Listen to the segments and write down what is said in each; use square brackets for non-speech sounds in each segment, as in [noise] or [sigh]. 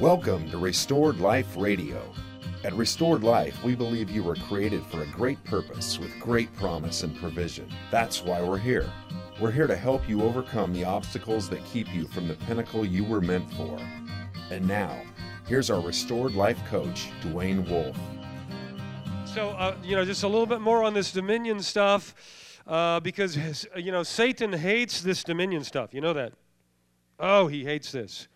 Welcome to Restored Life Radio. At Restored Life, we believe you were created for a great purpose with great promise and provision. That's why we're here. We're here to help you overcome the obstacles that keep you from the pinnacle you were meant for. And now, here's our Restored Life coach, Dwayne Wolf. So, uh, you know, just a little bit more on this dominion stuff uh, because, you know, Satan hates this dominion stuff. You know that? Oh, he hates this.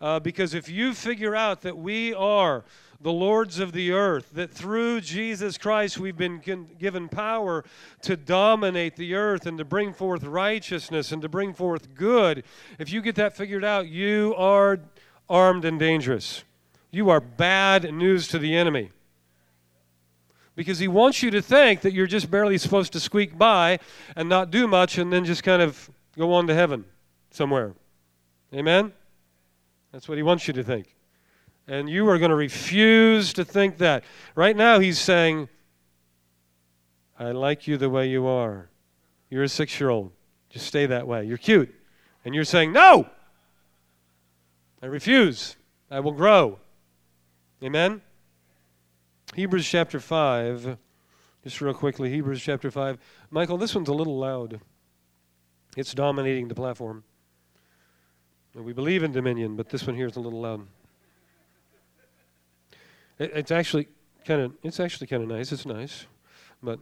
Uh, because if you figure out that we are the lords of the earth, that through Jesus Christ we've been given power to dominate the earth and to bring forth righteousness and to bring forth good, if you get that figured out, you are armed and dangerous. You are bad news to the enemy. Because he wants you to think that you're just barely supposed to squeak by and not do much and then just kind of go on to heaven somewhere. Amen? That's what he wants you to think. And you are going to refuse to think that. Right now, he's saying, I like you the way you are. You're a six year old. Just stay that way. You're cute. And you're saying, No! I refuse. I will grow. Amen? Hebrews chapter 5. Just real quickly, Hebrews chapter 5. Michael, this one's a little loud. It's dominating the platform. We believe in dominion, but this one here is a little loud. It, it's actually kind of it's actually kind of nice. It's nice, but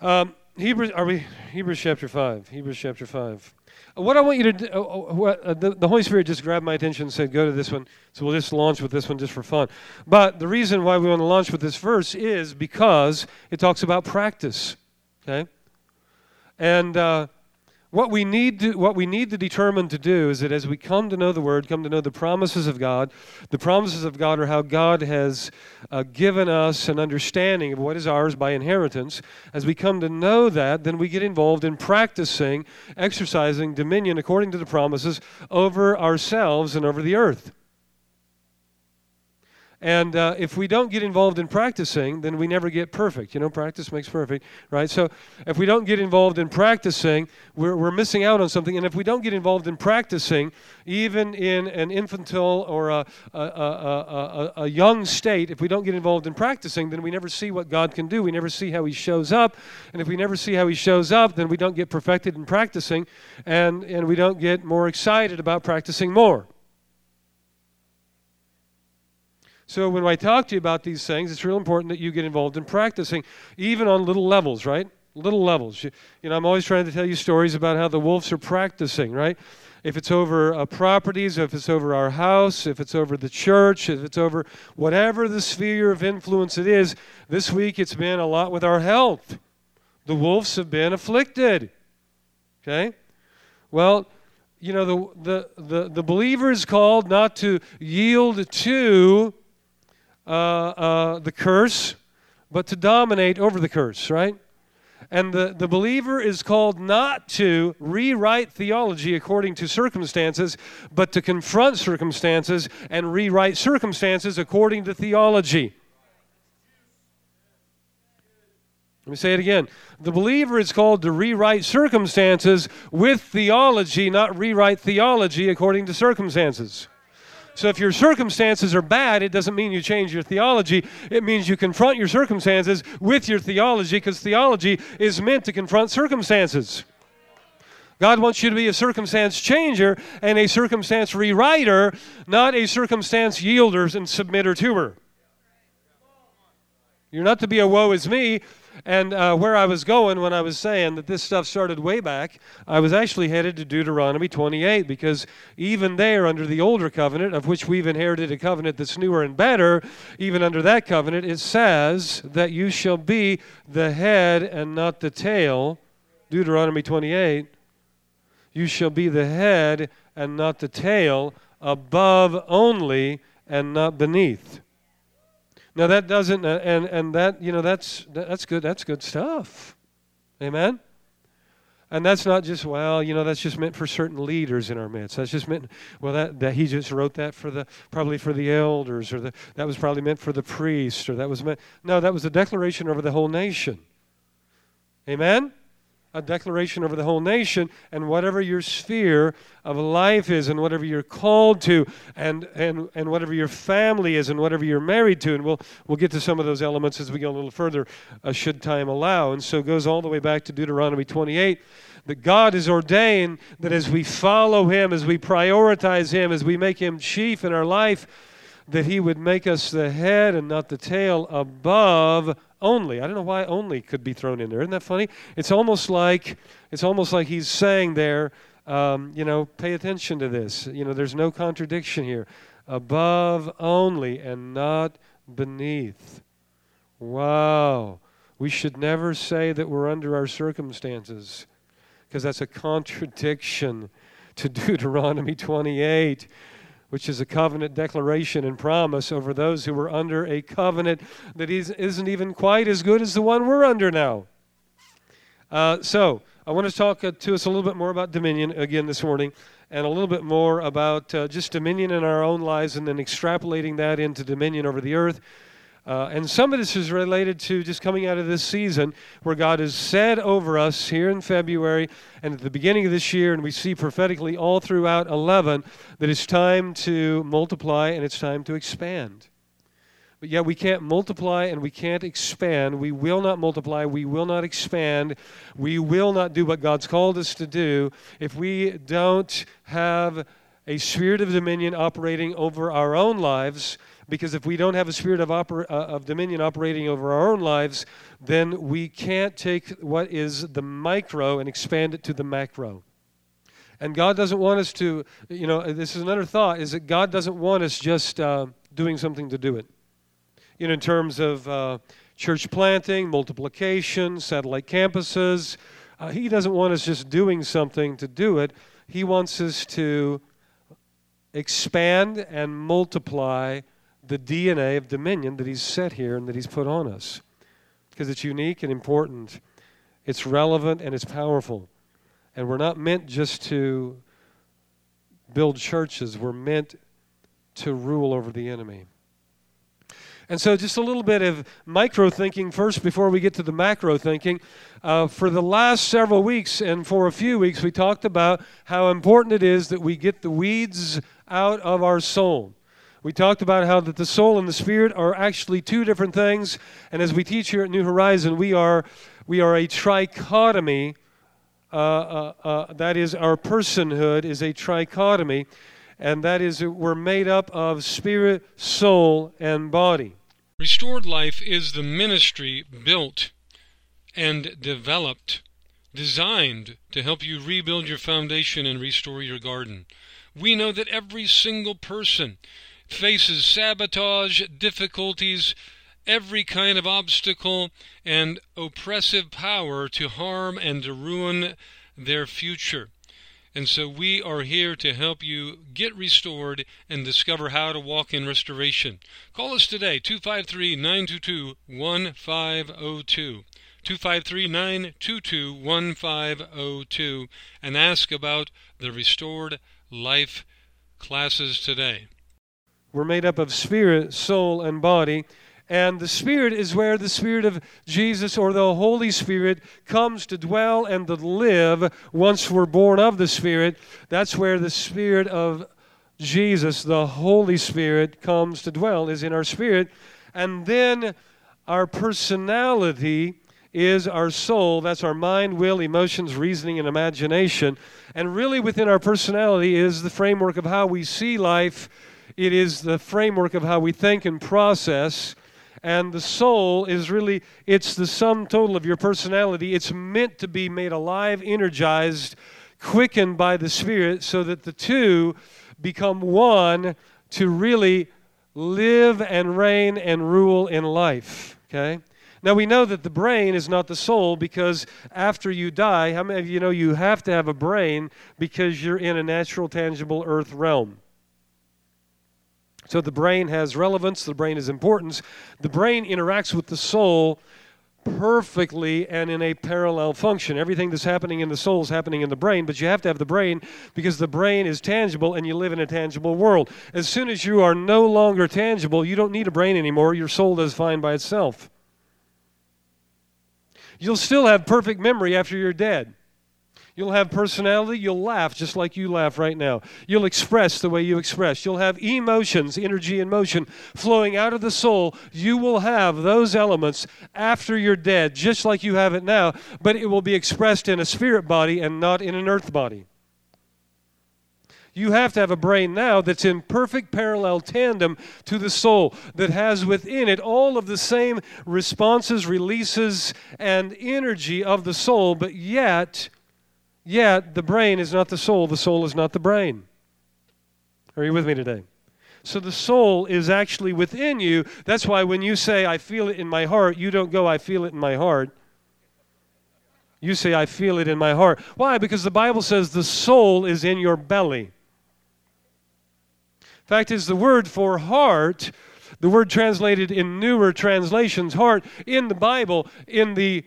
um, Hebrews are we Hebrews chapter five? Hebrews chapter five. What I want you to do, uh, what, uh, the, the Holy Spirit just grabbed my attention and said, "Go to this one." So we'll just launch with this one just for fun. But the reason why we want to launch with this verse is because it talks about practice. Okay, and uh, what we need to what we need to determine to do is that as we come to know the word come to know the promises of god the promises of god are how god has uh, given us an understanding of what is ours by inheritance. As we come to know that then we get involved in practicing exercising dominion according to the promises over ourselves and over the earth and uh, if we don't get involved in practicing, then we never get perfect. You know, practice makes perfect, right? So if we don't get involved in practicing, we're, we're missing out on something. And if we don't get involved in practicing, even in an infantile or a, a, a, a, young state, if we don't get involved in practicing, then we never see what God can do. We never see how He shows up. And if we never see how He shows up, then we don't get perfected in practicing, and, and we don't get more excited about practicing more. So when I talk to you about these things, it's real important that you get involved in practicing, even on little levels, right? Little levels. You, you know, I'm always trying to tell you stories about how the wolves are practicing, right? If it's over uh, properties, if it's over our house, if it's over the church, if it's over whatever the sphere of influence it is, this week it's been a lot with our health. The wolves have been afflicted. Okay? Well, you know, the, the, the, the believer is called not to yield to uh, uh, the curse, but to dominate over the curse, right? And the, the believer is called not to rewrite theology according to circumstances, but to confront circumstances and rewrite circumstances according to theology. Let me say it again. The believer is called to rewrite circumstances with theology, not rewrite theology according to circumstances. So if your circumstances are bad, it doesn't mean you change your theology. It means you confront your circumstances with your theology because theology is meant to confront circumstances. God wants you to be a circumstance changer and a circumstance rewriter, not a circumstance yielder and submitter to her. You're not to be a woe is me. And uh, where I was going when I was saying that this stuff started way back, I was actually headed to Deuteronomy 28 because even there, under the older covenant, of which we've inherited a covenant that's newer and better, even under that covenant, it says that you shall be the head and not the tail. Deuteronomy 28. You shall be the head and not the tail, above only and not beneath. Now that doesn't, uh, and and that you know that's that's good. That's good stuff. Amen. And that's not just well, you know, that's just meant for certain leaders in our midst. That's just meant well that, that he just wrote that for the probably for the elders, or the, that was probably meant for the priest or that was meant no, that was a declaration over the whole nation. Amen. A declaration over the whole nation, and whatever your sphere of life is, and whatever you're called to, and, and, and whatever your family is, and whatever you're married to. And we'll, we'll get to some of those elements as we go a little further, uh, should time allow. And so it goes all the way back to Deuteronomy 28 that God has ordained that as we follow Him, as we prioritize Him, as we make Him chief in our life, that He would make us the head and not the tail above only. I don't know why only could be thrown in there. Isn't that funny? It's almost like it's almost like He's saying there, um, you know, pay attention to this. You know, there's no contradiction here. Above only and not beneath. Wow. We should never say that we're under our circumstances because that's a contradiction to [laughs] Deuteronomy 28, which is a covenant declaration and promise over those who were under a covenant that is, isn't even quite as good as the one we're under now. Uh, so, I want to talk uh, to us a little bit more about dominion again this morning and a little bit more about uh, just dominion in our own lives and then extrapolating that into dominion over the earth. Uh, and some of this is related to just coming out of this season where God has said over us here in February and at the beginning of this year, and we see prophetically all throughout 11 that it's time to multiply and it's time to expand. But yet we can't multiply and we can't expand. We will not multiply. We will not expand. We will not do what God's called us to do if we don't have a spirit of dominion operating over our own lives because if we don't have a spirit of, uh, of dominion operating over our own lives, then we can't take what is the micro and expand it to the macro. And God doesn't want us to, you know, this is another thought, is that God doesn't want us just uh, doing something to do it. You know, in terms of uh, church planting, multiplication, satellite campuses, uh, He doesn't want us just doing something to do it. He wants us to expand and multiply the DNA of dominion that He's set here and that He's put on us. Because it's unique and important, it's relevant and it's powerful. And we're not meant just to build churches, we're meant to rule over the enemy. And so, just a little bit of micro thinking first before we get to the macro thinking. Uh, for the last several weeks and for a few weeks, we talked about how important it is that we get the weeds out of our soul. We talked about how that the soul and the spirit are actually two different things, and as we teach here at New Horizon, we are we are a trichotomy. Uh, uh, uh, that is, our personhood is a trichotomy, and that is, we're made up of spirit, soul, and body. Restored Life is the ministry built and developed, designed to help you rebuild your foundation and restore your garden. We know that every single person faces sabotage, difficulties, every kind of obstacle, and oppressive power to harm and to ruin their future. And so we are here to help you get restored and discover how to walk in restoration. Call us today, 253 922 1502. 253 922 1502 and ask about the restored life classes today. We're made up of spirit, soul, and body. And the Spirit is where the Spirit of Jesus or the Holy Spirit comes to dwell and to live once we're born of the Spirit. That's where the Spirit of Jesus, the Holy Spirit, comes to dwell, is in our spirit. And then our personality is our soul. That's our mind, will, emotions, reasoning, and imagination. And really, within our personality is the framework of how we see life it is the framework of how we think and process. And the soul is really, it's the sum total of your personality. It's meant to be made alive, energized, quickened by the Spirit so that the two become one to really live and reign and rule in life. Okay? Now we know that the brain is not the soul because after you die, how many of you know you have to have a brain because you're in a natural, tangible earth realm? So the brain has relevance, the brain has importance. The brain interacts with the soul perfectly and in a parallel function. Everything that's happening in the soul is happening in the brain, but you have to have the brain because the brain is tangible and you live in a tangible world. As soon as you are no longer tangible, you don't need a brain anymore. Your soul does fine by itself. You'll still have perfect memory after you're dead. You'll have personality. You'll laugh just like you laugh right now. You'll express the way you express. You'll have emotions, energy, and motion flowing out of the soul. You will have those elements after you're dead, just like you have it now, but it will be expressed in a spirit body and not in an earth body. You have to have a brain now that's in perfect parallel tandem to the soul, that has within it all of the same responses, releases, and energy of the soul, but yet Yet the brain is not the soul, the soul is not the brain. Are you with me today? So the soul is actually within you. That's why when you say, I feel it in my heart, you don't go, I feel it in my heart. You say, I feel it in my heart. Why? Because the Bible says the soul is in your belly. Fact is, the word for heart, the word translated in newer translations, heart, in the Bible, in the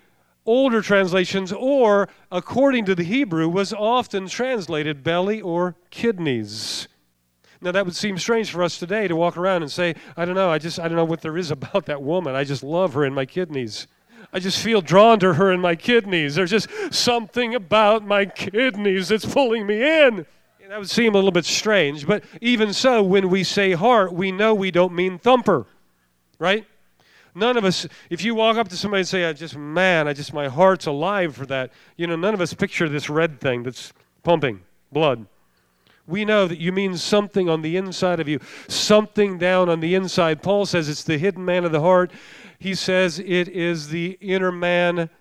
older translations, or according to the Hebrew, was often translated belly or kidneys. Now that would seem strange for us today to walk around and say, I don't know, I just I don't know what there is [laughs] about that woman. I just love her in my kidneys. I just feel drawn to her in my kidneys. There's just something about my kidneys that's pulling me in. That would seem a little bit strange, but even so, when we say heart, we know we don't mean thumper, right? None of us, if you walk up to somebody and say, I just, man, I just, my heart's alive for that, you know, none of us picture this red thing that's pumping blood. We know that you mean something on the inside of you, something down on the inside. Paul says it's the hidden man of the heart. He says it is the inner man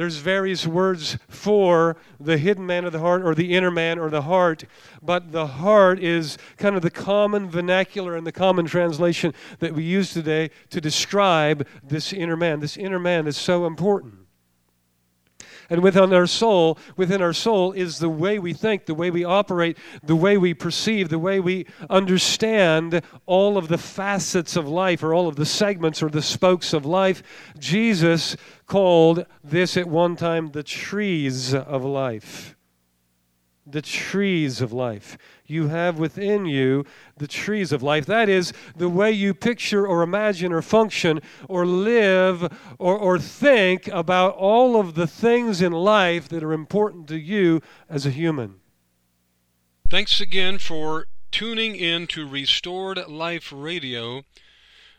there's various words for the hidden man of the heart or the inner man or the heart, but the heart is kind of the common vernacular and the common translation that we use today to describe this inner man. This inner man is so important. And within our soul, within our soul is the way we think, the way we operate, the way we perceive, the way we understand all of the facets of life or all of the segments or the spokes of life. Jesus called this at one time the trees of life the trees of life. You have within you the trees of life. That is the way you picture or imagine or function or live or, or think about all of the things in life that are important to you as a human. Thanks again for tuning in to Restored Life Radio.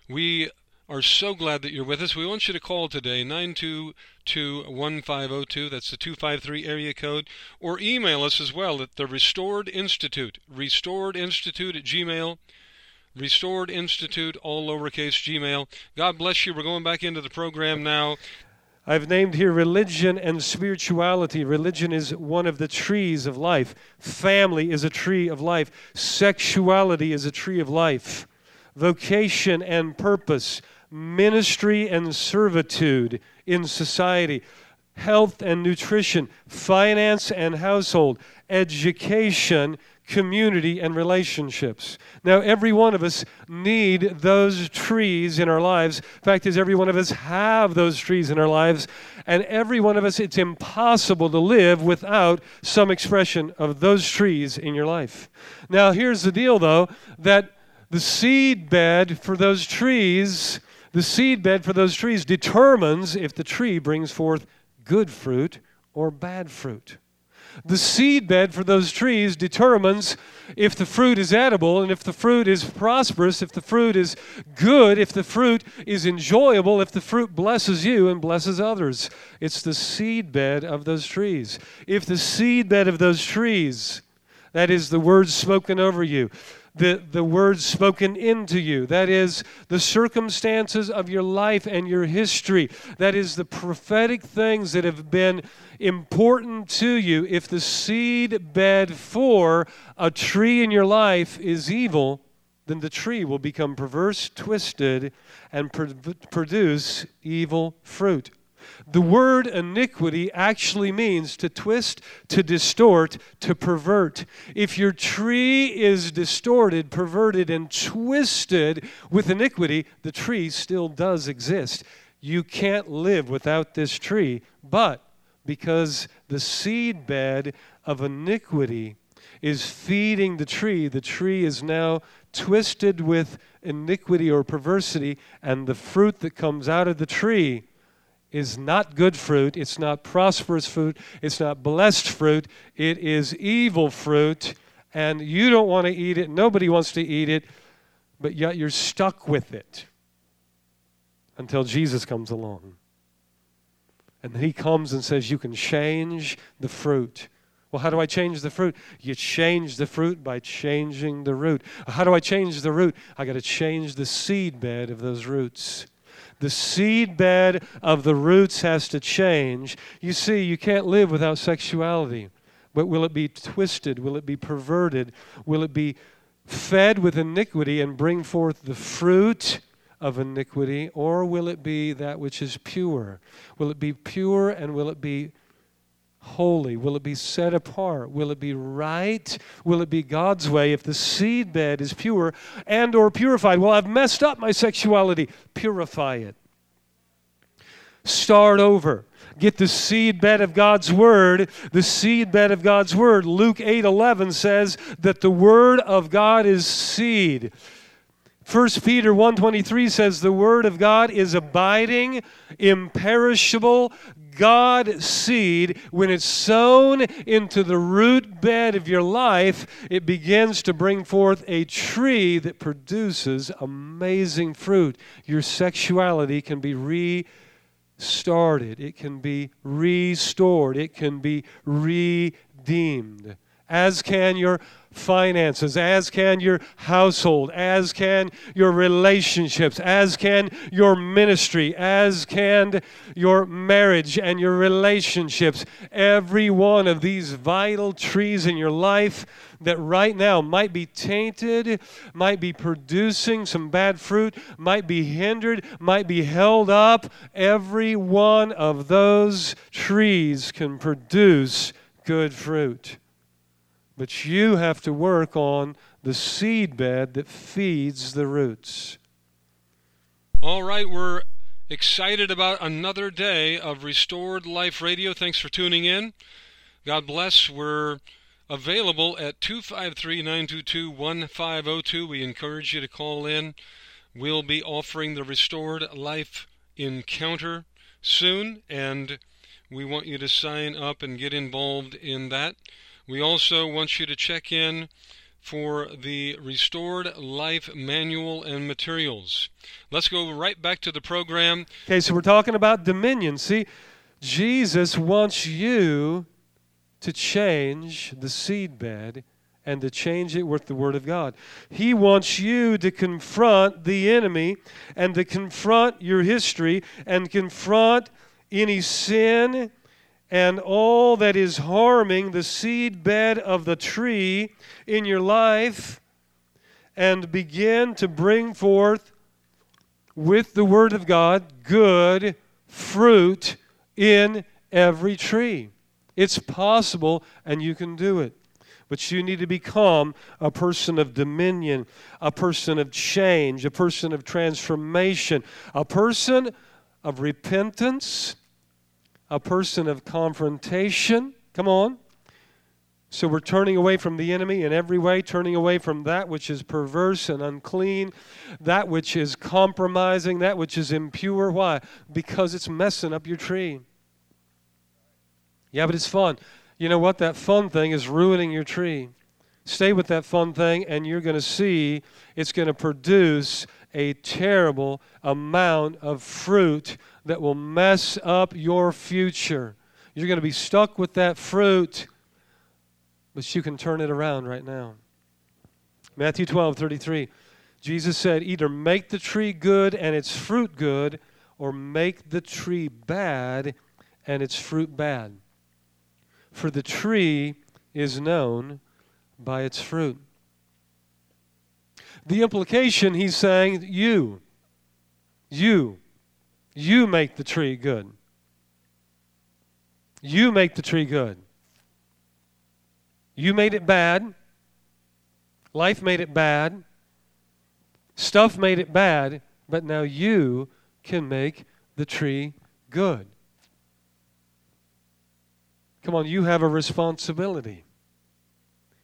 We are so glad that you're with us. We want you to call today, 922 1502. That's the 253 area code. Or email us as well at the Restored Institute, Restored Institute at Gmail. Restored Institute, all lowercase Gmail. God bless you. We're going back into the program now. I've named here religion and spirituality. Religion is one of the trees of life. Family is a tree of life. Sexuality is a tree of life. Vocation and purpose ministry and servitude in society, health and nutrition, finance and household, education, community, and relationships. Now, every one of us need those trees in our lives. Fact is, every one of us have those trees in our lives, and every one of us, it's impossible to live without some expression of those trees in your life. Now, here's the deal, though, that the seed bed for those trees the seed bed for those trees determines if the tree brings forth good fruit or bad fruit. The seed bed for those trees determines if the fruit is edible and if the fruit is prosperous, if the fruit is good, if the fruit is enjoyable, if the fruit blesses you and blesses others. It's the seed bed of those trees. If the seed bed of those trees, that is the words spoken over you, the, the words spoken into you. That is the circumstances of your life and your history. That is the prophetic things that have been important to you. If the seed bed for a tree in your life is evil, then the tree will become perverse, twisted, and produce evil fruit. The word iniquity actually means to twist, to distort, to pervert. If your tree is distorted, perverted, and twisted with iniquity, the tree still does exist. You can't live without this tree, but because the seed bed of iniquity is feeding the tree, the tree is now twisted with iniquity or perversity, and the fruit that comes out of the tree is not good fruit, it's not prosperous fruit, it's not blessed fruit, it is evil fruit, and you don't want to eat it, nobody wants to eat it, but yet you're stuck with it until Jesus comes along. And then he comes and says, You can change the fruit. Well, how do I change the fruit? You change the fruit by changing the root. How do I change the root? I got to change the seed bed of those roots. The seed bed of the roots has to change. You see, you can't live without sexuality. But will it be twisted? Will it be perverted? Will it be fed with iniquity and bring forth the fruit of iniquity? Or will it be that which is pure? Will it be pure and will it be holy? Will it be set apart? Will it be right? Will it be God's way if the seed bed is pure and or purified? Well, I've messed up my sexuality. Purify it. Start over. Get the seed bed of God's word. The seed bed of God's word. Luke 8:11 says that the word of God is seed. 1 Peter 1:23 says the word of God is abiding, imperishable God seed when it's sown into the root bed of your life, it begins to bring forth a tree that produces amazing fruit. Your sexuality can be restarted, it can be restored, it can be redeemed, as can your finances, as can your household, as can your relationships, as can your ministry, as can your marriage and your relationships. Every one of these vital trees in your life that right now might be tainted, might be producing some bad fruit, might be hindered, might be held up. Every one of those trees can produce good fruit. But you have to work on the seed bed that feeds the roots. All right, we're excited about another day of Restored Life Radio. Thanks for tuning in. God bless. We're available at 253 922 1502. We encourage you to call in. We'll be offering the Restored Life Encounter soon, and we want you to sign up and get involved in that. We also want you to check in for the Restored Life Manual and materials. Let's go right back to the program. Okay, so we're talking about dominion. See, Jesus wants you to change the seed bed and to change it with the Word of God. He wants you to confront the enemy and to confront your history and confront any sin and all that is harming the seed bed of the tree in your life and begin to bring forth with the Word of God good fruit in every tree. It's possible and you can do it. But you need to become a person of dominion, a person of change, a person of transformation, a person of repentance a person of confrontation. Come on. So we're turning away from the enemy in every way, turning away from that which is perverse and unclean, that which is compromising, that which is impure. Why? Because it's messing up your tree. Yeah, but it's fun. You know what? That fun thing is ruining your tree. Stay with that fun thing, and you're going to see it's going to produce a terrible amount of fruit that will mess up your future. You're going to be stuck with that fruit, but you can turn it around right now. Matthew 12, 33. Jesus said, Either make the tree good and its fruit good, or make the tree bad and its fruit bad. For the tree is known by its fruit. The implication, he's saying, you, you, you make the tree good. You make the tree good. You made it bad. Life made it bad. Stuff made it bad. But now you can make the tree good. Come on, you have a responsibility.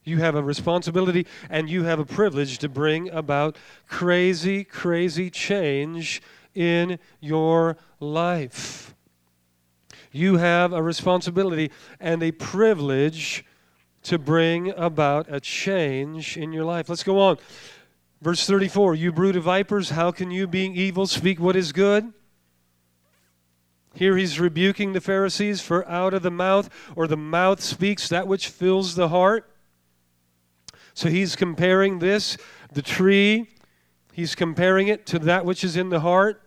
You have a responsibility and you have a privilege to bring about crazy, crazy change in your life. You have a responsibility and a privilege to bring about a change in your life. Let's go on. Verse 34 You brood of vipers, how can you, being evil, speak what is good? Here he's rebuking the Pharisees, for out of the mouth, or the mouth speaks that which fills the heart. So he's comparing this, the tree, he's comparing it to that which is in the heart.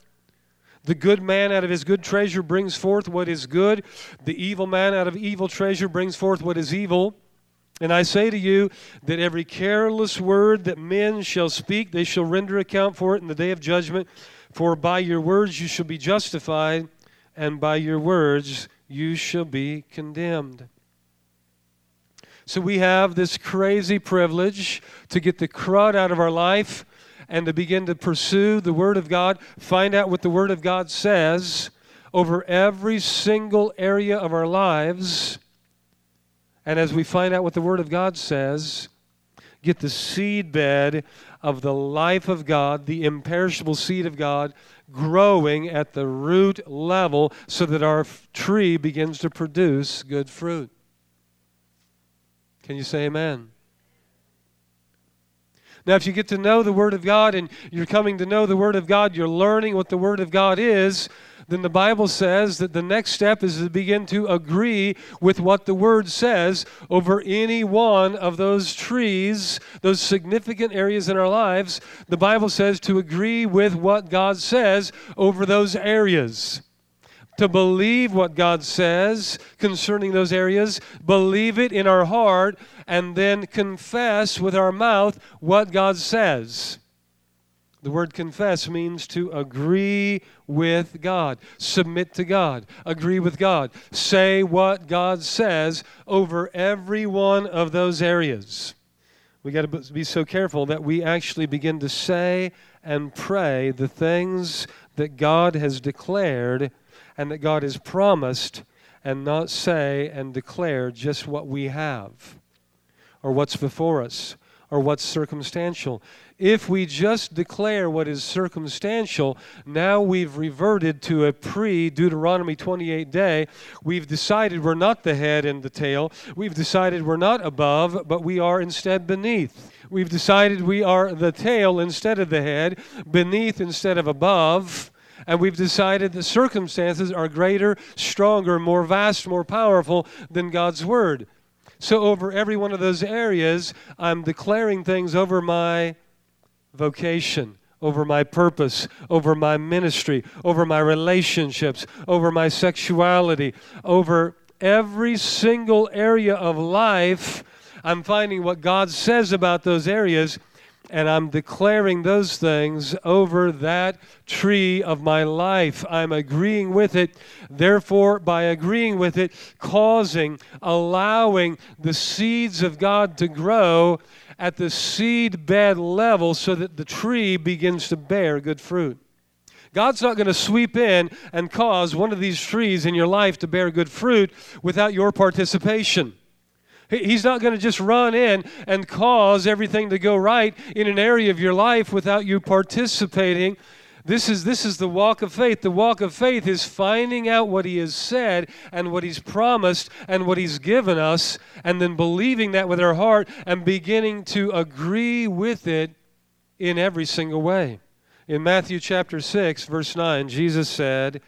The good man out of his good treasure brings forth what is good. The evil man out of evil treasure brings forth what is evil. And I say to you that every careless word that men shall speak, they shall render account for it in the day of judgment. For by your words you shall be justified, and by your words you shall be condemned. So we have this crazy privilege to get the crud out of our life and to begin to pursue the Word of God, find out what the Word of God says over every single area of our lives. And as we find out what the Word of God says, get the seed bed of the life of God, the imperishable seed of God, growing at the root level so that our tree begins to produce good fruit. Can you say amen? Now, if you get to know the Word of God and you're coming to know the Word of God, you're learning what the Word of God is, then the Bible says that the next step is to begin to agree with what the Word says over any one of those trees, those significant areas in our lives. The Bible says to agree with what God says over those areas to believe what God says concerning those areas, believe it in our heart, and then confess with our mouth what God says. The word confess means to agree with God, submit to God, agree with God, say what God says over every one of those areas. We got to be so careful that we actually begin to say and pray the things that God has declared and that God has promised and not say and declare just what we have or what's before us or what's circumstantial. If we just declare what is circumstantial, now we've reverted to a pre Deuteronomy 28 day. We've decided we're not the head and the tail. We've decided we're not above, but we are instead beneath. We've decided we are the tail instead of the head, beneath instead of above and we've decided that circumstances are greater, stronger, more vast, more powerful than God's Word. So, over every one of those areas, I'm declaring things over my vocation, over my purpose, over my ministry, over my relationships, over my sexuality, over every single area of life. I'm finding what God says about those areas and I'm declaring those things over that tree of my life. I'm agreeing with it. Therefore, by agreeing with it, causing, allowing the seeds of God to grow at the seed bed level so that the tree begins to bear good fruit. God's not going to sweep in and cause one of these trees in your life to bear good fruit without your participation. He's not going to just run in and cause everything to go right in an area of your life without you participating. This is, this is the walk of faith. The walk of faith is finding out what He has said and what He's promised and what He's given us, and then believing that with our heart and beginning to agree with it in every single way. In Matthew chapter 6, verse 9, Jesus said,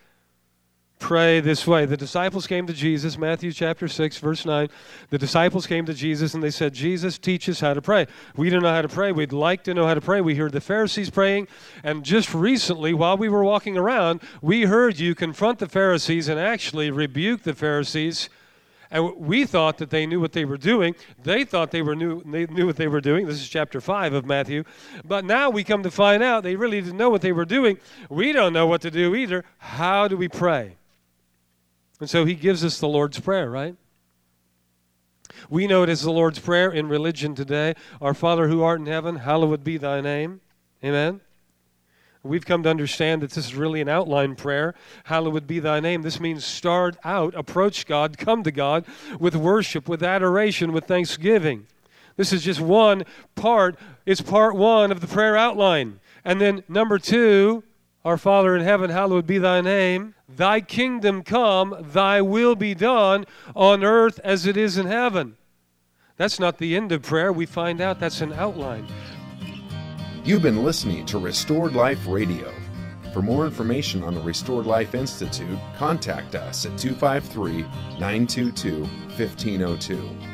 pray this way. The disciples came to Jesus, Matthew chapter 6, verse 9. The disciples came to Jesus and they said, Jesus, teach us how to pray. We don't know how to pray. We'd like to know how to pray. We heard the Pharisees praying. And just recently, while we were walking around, we heard you confront the Pharisees and actually rebuke the Pharisees. And we thought that they knew what they were doing. They thought they were knew they knew what they were doing. This is chapter five of Matthew. But now we come to find out they really didn't know what they were doing. We don't know what to do either. How do we pray? And so he gives us the Lord's Prayer, right? We know it as the Lord's Prayer in religion today. Our Father who art in heaven, hallowed be thy name. Amen. We've come to understand that this is really an outline prayer. Hallowed be thy name. This means start out, approach God, come to God with worship, with adoration, with thanksgiving. This is just one part. It's part one of the prayer outline. And then number two, Our Father in heaven, hallowed be thy name. Thy kingdom come, thy will be done on earth as it is in heaven. That's not the end of prayer. We find out that's an outline. You've been listening to Restored Life Radio. For more information on the Restored Life Institute, contact us at 253 922 1502.